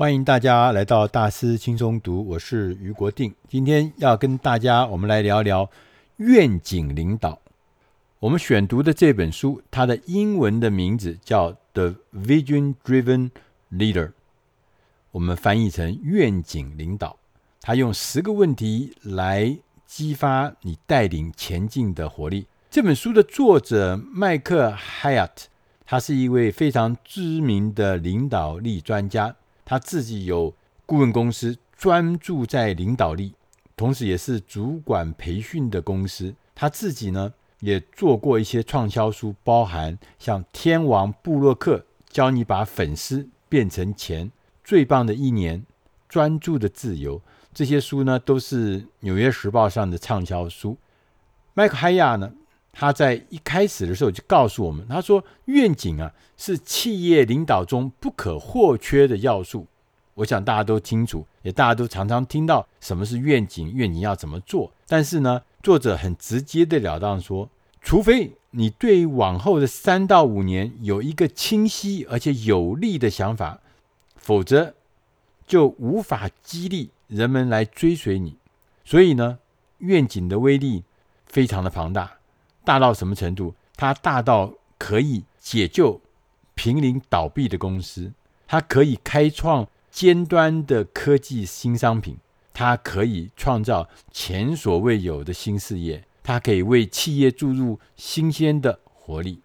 欢迎大家来到大师轻松读，我是于国定。今天要跟大家我们来聊聊愿景领导。我们选读的这本书，它的英文的名字叫《The Vision Driven Leader》，我们翻译成愿景领导。他用十个问题来激发你带领前进的活力。这本书的作者麦克海亚特，他是一位非常知名的领导力专家。他自己有顾问公司，专注在领导力，同时也是主管培训的公司。他自己呢，也做过一些畅销书，包含像《天王布洛克》，教你把粉丝变成钱，最棒的一年，专注的自由。这些书呢，都是《纽约时报》上的畅销书。麦克海亚呢，他在一开始的时候就告诉我们，他说：“愿景啊，是企业领导中不可或缺的要素。”我想大家都清楚，也大家都常常听到什么是愿景，愿景要怎么做。但是呢，作者很直接的了当说，除非你对往后的三到五年有一个清晰而且有力的想法，否则就无法激励人们来追随你。所以呢，愿景的威力非常的庞大。大到什么程度？它大到可以解救濒临倒闭的公司，它可以开创尖端的科技新商品，它可以创造前所未有的新事业，它可以为企业注入新鲜的活力。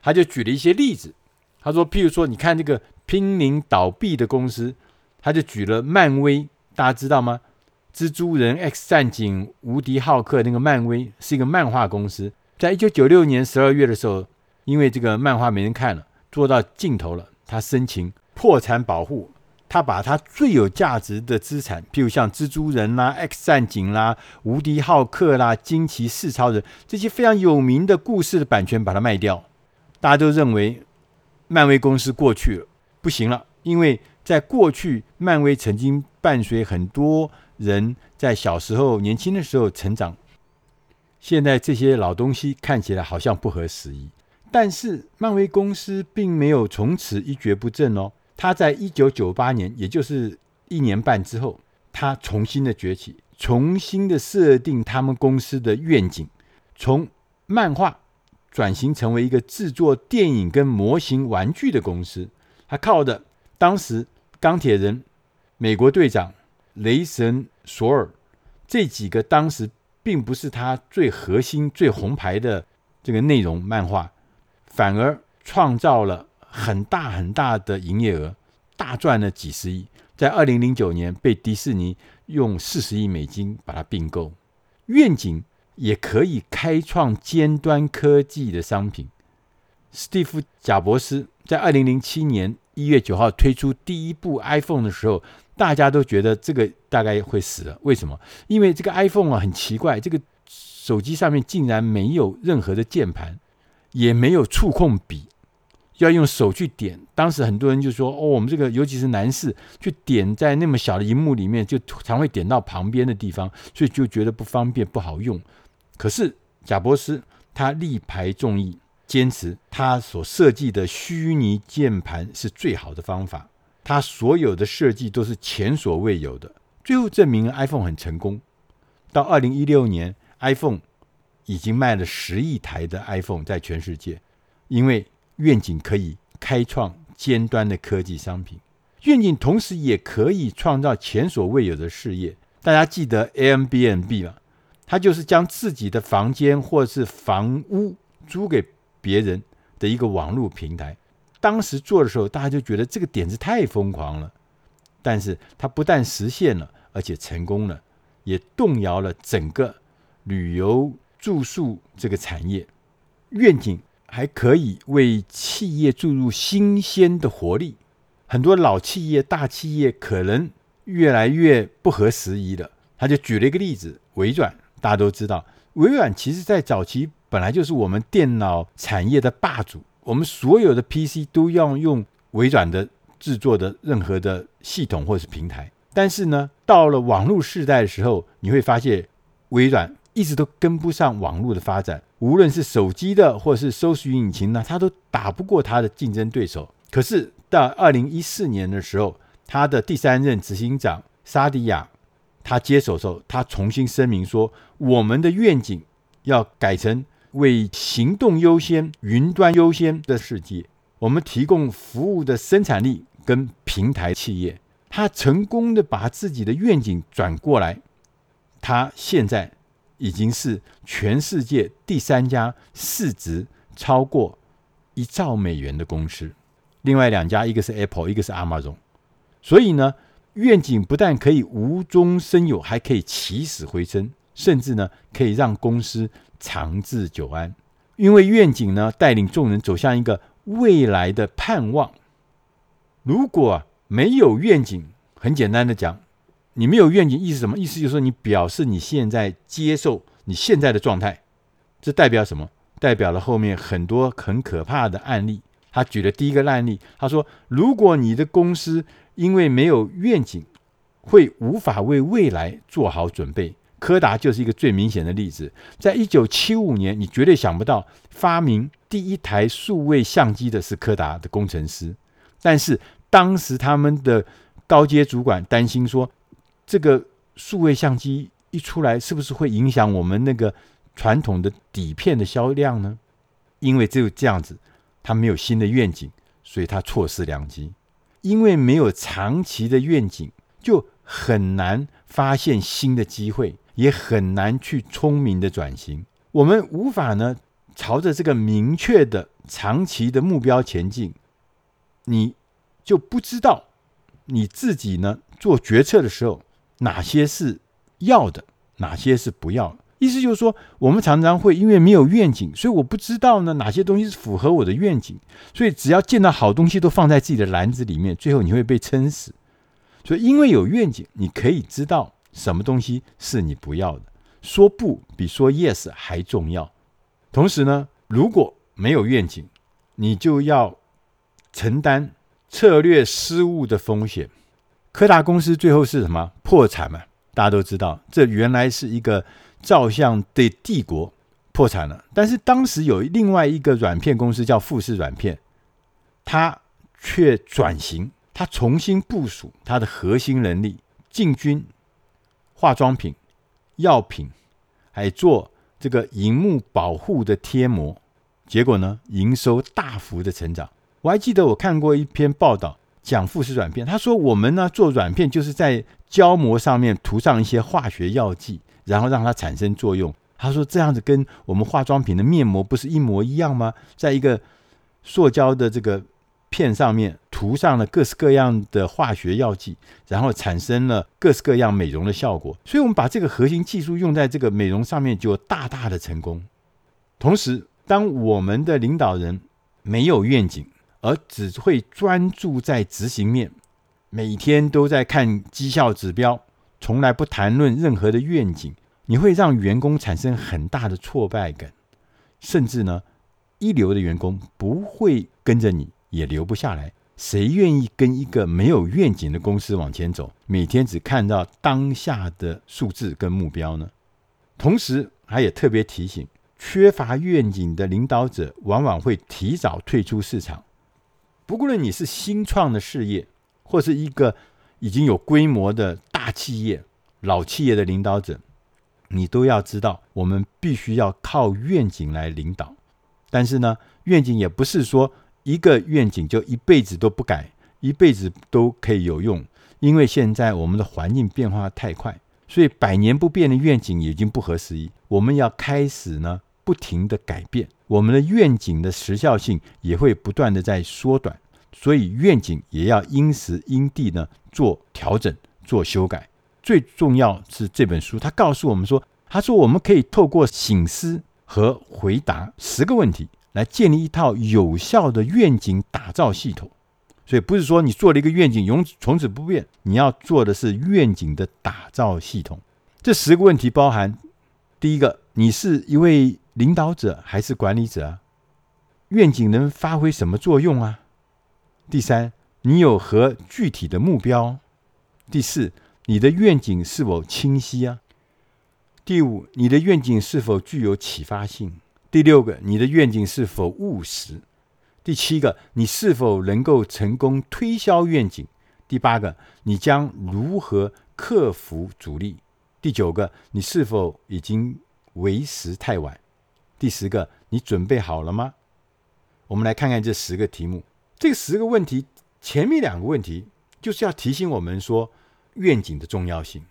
他就举了一些例子，他说，譬如说，你看这个濒临倒闭的公司，他就举了漫威，大家知道吗？蜘蛛人、X 战警、无敌浩克，那个漫威是一个漫画公司。在一九九六年十二月的时候，因为这个漫画没人看了，做到尽头了，他申请破产保护。他把他最有价值的资产，譬如像蜘蛛人啦、X 战警啦、无敌浩克啦、惊奇四超人这些非常有名的故事的版权，把它卖掉。大家都认为漫威公司过去了，不行了，因为在过去，漫威曾经伴随很多人在小时候、年轻的时候成长。现在这些老东西看起来好像不合时宜，但是漫威公司并没有从此一蹶不振哦。他在一九九八年，也就是一年半之后，他重新的崛起，重新的设定他们公司的愿景，从漫画转型成为一个制作电影跟模型玩具的公司。他靠的当时钢铁人、美国队长、雷神索尔这几个当时。并不是他最核心、最红牌的这个内容漫画，反而创造了很大很大的营业额，大赚了几十亿。在二零零九年，被迪士尼用四十亿美金把它并购。愿景也可以开创尖端科技的商品。史蒂夫·贾伯斯在二零零七年一月九号推出第一部 iPhone 的时候。大家都觉得这个大概会死了，为什么？因为这个 iPhone 啊很奇怪，这个手机上面竟然没有任何的键盘，也没有触控笔，要用手去点。当时很多人就说：“哦，我们这个尤其是男士，去点在那么小的荧幕里面，就常会点到旁边的地方，所以就觉得不方便、不好用。”可是贾伯斯他力排众议，坚持他所设计的虚拟键盘是最好的方法。他所有的设计都是前所未有的，最后证明 iPhone 很成功。到二零一六年，iPhone 已经卖了十亿台的 iPhone 在全世界，因为愿景可以开创尖端的科技商品，愿景同时也可以创造前所未有的事业。大家记得 Airbnb 吗？它就是将自己的房间或是房屋租给别人的一个网络平台。当时做的时候，大家就觉得这个点子太疯狂了，但是它不但实现了，而且成功了，也动摇了整个旅游住宿这个产业。愿景还可以为企业注入新鲜的活力。很多老企业、大企业可能越来越不合时宜了。他就举了一个例子：微软，大家都知道，微软其实在早期本来就是我们电脑产业的霸主。我们所有的 PC 都要用微软的制作的任何的系统或是平台，但是呢，到了网络时代的时候，你会发现微软一直都跟不上网络的发展，无论是手机的或是搜寻引擎呢，它都打不过它的竞争对手。可是到二零一四年的时候，他的第三任执行长沙迪亚，他接手的时候，他重新声明说，我们的愿景要改成为行动优先、云端优先的世界。我们提供服务的生产力跟平台企业，他成功的把自己的愿景转过来，他现在已经是全世界第三家市值超过一兆美元的公司。另外两家，一个是 Apple，一个是 Amazon。所以呢，愿景不但可以无中生有，还可以起死回生，甚至呢，可以让公司长治久安。因为愿景呢，带领众人走向一个未来的盼望。如果没有愿景，很简单的讲，你没有愿景，意思什么？意思就是说，你表示你现在接受你现在的状态，这代表什么？代表了后面很多很可怕的案例。他举了第一个案例，他说：如果你的公司因为没有愿景，会无法为未来做好准备。柯达就是一个最明显的例子。在一九七五年，你绝对想不到发明第一台数位相机的是柯达的工程师，但是当时他们的高阶主管担心说，这个数位相机一出来，是不是会影响我们那个传统的底片的销量呢？因为只有这样子。他没有新的愿景，所以他错失良机。因为没有长期的愿景，就很难发现新的机会，也很难去聪明的转型。我们无法呢朝着这个明确的长期的目标前进，你就不知道你自己呢做决策的时候，哪些是要的，哪些是不要。意思就是说，我们常常会因为没有愿景，所以我不知道呢哪些东西是符合我的愿景，所以只要见到好东西都放在自己的篮子里面，最后你会被撑死。所以因为有愿景，你可以知道什么东西是你不要的，说不比说 yes 还重要。同时呢，如果没有愿景，你就要承担策略失误的风险。柯达公司最后是什么？破产嘛？大家都知道，这原来是一个。照相的帝国破产了，但是当时有另外一个软片公司叫富士软片，它却转型，它重新部署它的核心能力，进军化妆品、药品，还做这个荧幕保护的贴膜，结果呢，营收大幅的成长。我还记得我看过一篇报道，讲富士软片，他说我们呢做软片就是在胶膜上面涂上一些化学药剂。然后让它产生作用。他说：“这样子跟我们化妆品的面膜不是一模一样吗？在一个塑胶的这个片上面涂上了各式各样的化学药剂，然后产生了各式各样美容的效果。所以，我们把这个核心技术用在这个美容上面，就大大的成功。同时，当我们的领导人没有愿景，而只会专注在执行面，每天都在看绩效指标。”从来不谈论任何的愿景，你会让员工产生很大的挫败感，甚至呢，一流的员工不会跟着你，也留不下来。谁愿意跟一个没有愿景的公司往前走？每天只看到当下的数字跟目标呢？同时，他也特别提醒，缺乏愿景的领导者往往会提早退出市场。不论你是新创的事业，或是一个已经有规模的。大企业、老企业的领导者，你都要知道，我们必须要靠愿景来领导。但是呢，愿景也不是说一个愿景就一辈子都不改，一辈子都可以有用。因为现在我们的环境变化太快，所以百年不变的愿景已经不合时宜。我们要开始呢，不停的改变，我们的愿景的时效性也会不断的在缩短。所以愿景也要因时因地呢做调整。做修改，最重要是这本书，它告诉我们说，他说我们可以透过醒思和回答十个问题，来建立一套有效的愿景打造系统。所以不是说你做了一个愿景永从此不变，你要做的是愿景的打造系统。这十个问题包含：第一个，你是一位领导者还是管理者啊？愿景能发挥什么作用啊？第三，你有何具体的目标？第四，你的愿景是否清晰啊？第五，你的愿景是否具有启发性？第六个，你的愿景是否务实？第七个，你是否能够成功推销愿景？第八个，你将如何克服阻力？第九个，你是否已经为时太晚？第十个，你准备好了吗？我们来看看这十个题目。这十个问题，前面两个问题就是要提醒我们说愿景的重要性。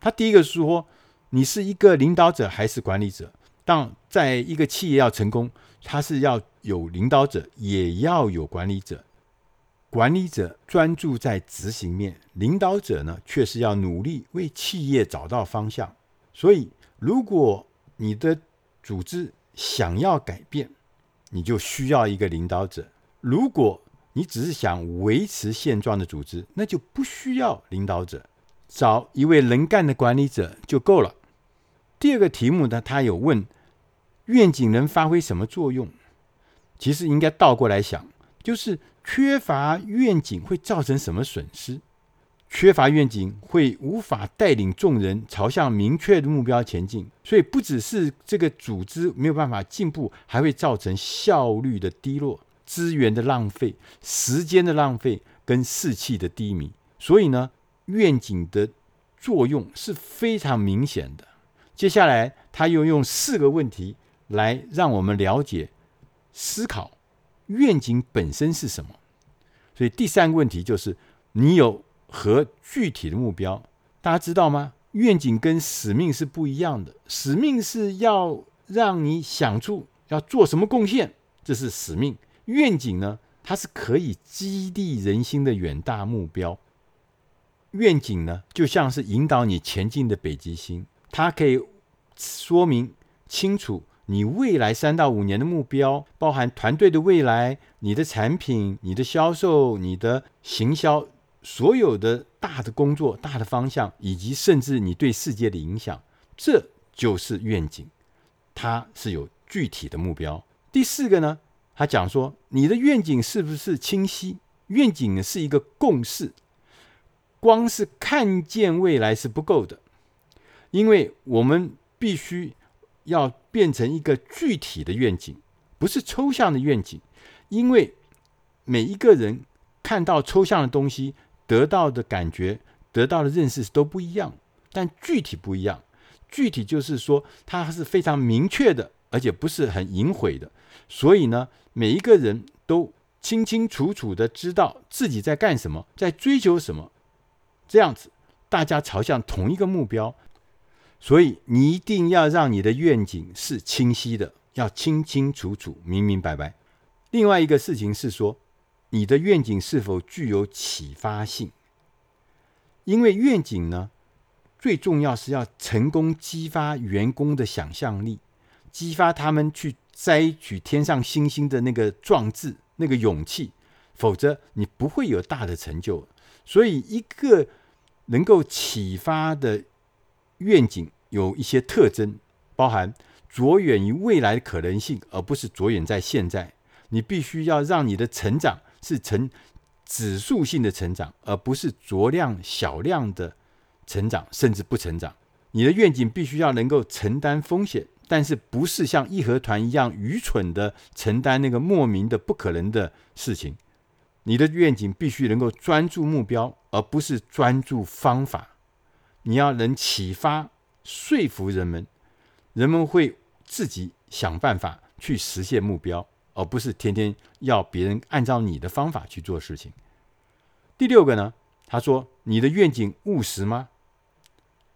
他第一个是说，你是一个领导者还是管理者？当在一个企业要成功，它是要有领导者，也要有管理者。管理者专注在执行面，领导者呢，却是要努力为企业找到方向。所以，如果你的组织想要改变，你就需要一个领导者；如果你只是想维持现状的组织，那就不需要领导者，找一位能干的管理者就够了。第二个题目呢，他有问愿景能发挥什么作用？其实应该倒过来想，就是缺乏愿景会造成什么损失？缺乏愿景会无法带领众人朝向明确的目标前进，所以不只是这个组织没有办法进步，还会造成效率的低落、资源的浪费、时间的浪费跟士气的低迷。所以呢，愿景的作用是非常明显的。接下来，他又用四个问题来让我们了解、思考愿景本身是什么。所以第三个问题就是你有。和具体的目标，大家知道吗？愿景跟使命是不一样的。使命是要让你想出要做什么贡献，这是使命。愿景呢，它是可以激励人心的远大目标。愿景呢，就像是引导你前进的北极星，它可以说明清楚你未来三到五年的目标，包含团队的未来、你的产品、你的销售、你的行销。所有的大的工作、大的方向，以及甚至你对世界的影响，这就是愿景。它是有具体的目标。第四个呢，他讲说，你的愿景是不是清晰？愿景是一个共识，光是看见未来是不够的，因为我们必须要变成一个具体的愿景，不是抽象的愿景。因为每一个人看到抽象的东西。得到的感觉、得到的认识都不一样，但具体不一样。具体就是说，它是非常明确的，而且不是很隐晦的。所以呢，每一个人都清清楚楚的知道自己在干什么，在追求什么。这样子，大家朝向同一个目标。所以，你一定要让你的愿景是清晰的，要清清楚楚、明明白白。另外一个事情是说，你的愿景是否具有启发性？因为愿景呢，最重要是要成功激发员工的想象力，激发他们去摘取天上星星的那个壮志、那个勇气，否则你不会有大的成就。所以，一个能够启发的愿景有一些特征，包含着眼于未来的可能性，而不是着眼在现在。你必须要让你的成长。是呈指数性的成长，而不是酌量小量的成长，甚至不成长。你的愿景必须要能够承担风险，但是不是像义和团一样愚蠢的承担那个莫名的不可能的事情。你的愿景必须能够专注目标，而不是专注方法。你要能启发、说服人们，人们会自己想办法去实现目标。而不是天天要别人按照你的方法去做事情。第六个呢，他说：“你的愿景务实吗？”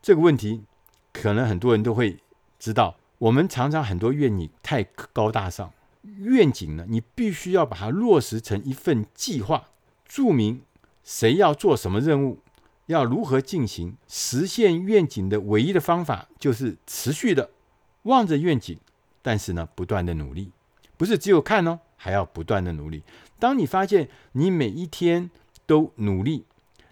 这个问题可能很多人都会知道。我们常常很多愿景太高大上，愿景呢，你必须要把它落实成一份计划，注明谁要做什么任务，要如何进行。实现愿景的唯一的方法就是持续的望着愿景，但是呢，不断的努力。不是只有看哦，还要不断的努力。当你发现你每一天都努力，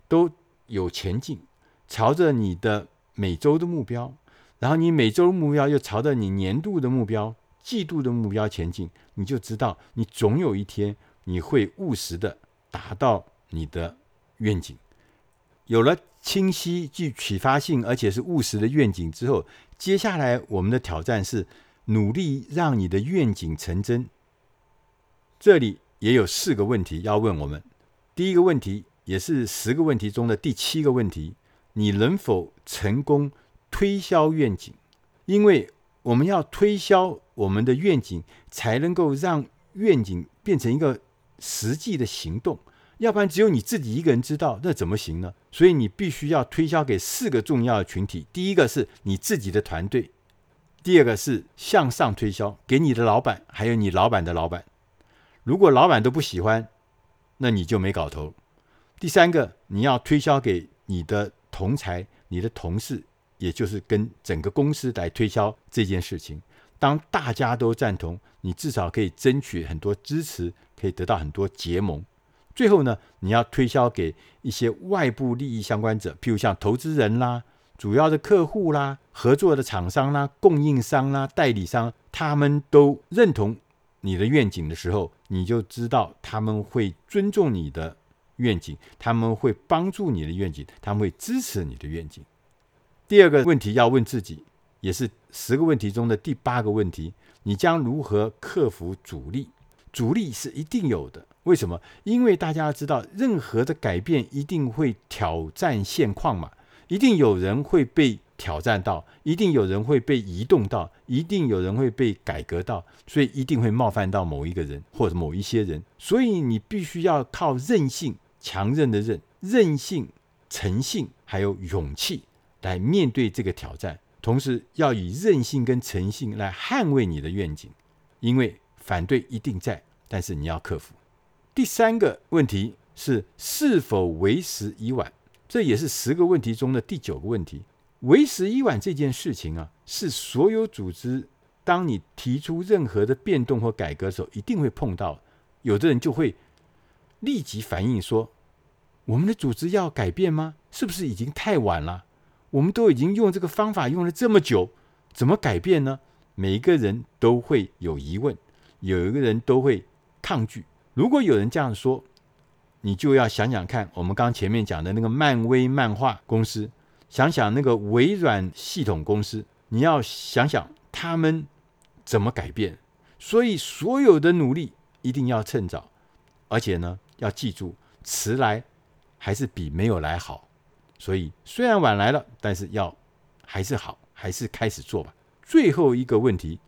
都有前进，朝着你的每周的目标，然后你每周的目标又朝着你年度的目标、季度的目标前进，你就知道你总有一天你会务实的达到你的愿景。有了清晰、具启发性，而且是务实的愿景之后，接下来我们的挑战是。努力让你的愿景成真。这里也有四个问题要问我们。第一个问题，也是十个问题中的第七个问题：你能否成功推销愿景？因为我们要推销我们的愿景，才能够让愿景变成一个实际的行动。要不然，只有你自己一个人知道，那怎么行呢？所以你必须要推销给四个重要的群体：第一个是你自己的团队；第二个是向上推销，给你的老板，还有你老板的老板。如果老板都不喜欢，那你就没搞头。第三个，你要推销给你的同才、你的同事，也就是跟整个公司来推销这件事情。当大家都赞同，你至少可以争取很多支持，可以得到很多结盟。最后呢，你要推销给一些外部利益相关者，譬如像投资人啦、主要的客户啦、合作的厂商啦、供应商啦、代理商，他们都认同你的愿景的时候，你就知道他们会尊重你的。愿景，他们会帮助你的愿景，他们会支持你的愿景。第二个问题要问自己，也是十个问题中的第八个问题：你将如何克服阻力？阻力是一定有的。为什么？因为大家知道，任何的改变一定会挑战现况嘛，一定有人会被挑战到，一定有人会被移动到，一定有人会被改革到，所以一定会冒犯到某一个人或者某一些人。所以你必须要靠韧性。强韧的韧，韧性、诚信还有勇气来面对这个挑战，同时要以韧性跟诚信来捍卫你的愿景，因为反对一定在，但是你要克服。第三个问题是是否为时已晚，这也是十个问题中的第九个问题。为时已晚这件事情啊，是所有组织当你提出任何的变动或改革的时候，一定会碰到。有的人就会立即反应说。我们的组织要改变吗？是不是已经太晚了？我们都已经用这个方法用了这么久，怎么改变呢？每一个人都会有疑问，有一个人都会抗拒。如果有人这样说，你就要想想看，我们刚前面讲的那个漫威漫画公司，想想那个微软系统公司，你要想想他们怎么改变。所以，所有的努力一定要趁早，而且呢，要记住，迟来。还是比没有来好，所以虽然晚来了，但是要还是好，还是开始做吧。最后一个问题，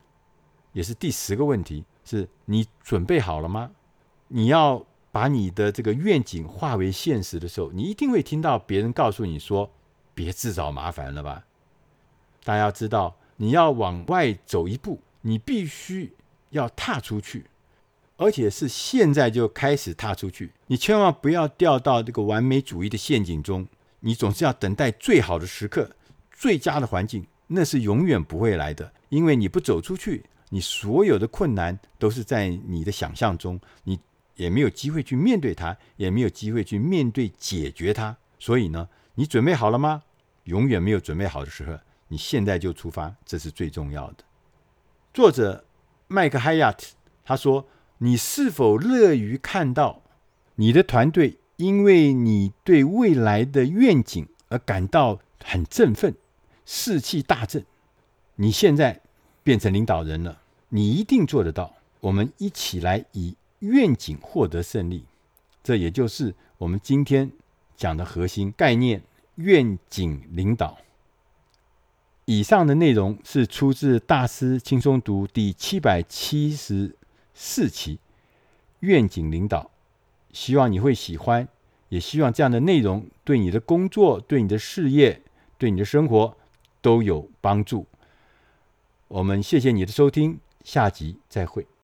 也是第十个问题，是你准备好了吗？你要把你的这个愿景化为现实的时候，你一定会听到别人告诉你说：“别自找麻烦了吧。”大家要知道，你要往外走一步，你必须要踏出去。而且是现在就开始踏出去，你千万不要掉到这个完美主义的陷阱中。你总是要等待最好的时刻、最佳的环境，那是永远不会来的。因为你不走出去，你所有的困难都是在你的想象中，你也没有机会去面对它，也没有机会去面对解决它。所以呢，你准备好了吗？永远没有准备好的时候，你现在就出发，这是最重要的。作者麦克海亚特他说。你是否乐于看到你的团队因为你对未来的愿景而感到很振奋，士气大振？你现在变成领导人了，你一定做得到。我们一起来以愿景获得胜利，这也就是我们今天讲的核心概念——愿景领导。以上的内容是出自《大师轻松读》第七百七十。四期愿景领导，希望你会喜欢，也希望这样的内容对你的工作、对你的事业、对你的生活都有帮助。我们谢谢你的收听，下集再会。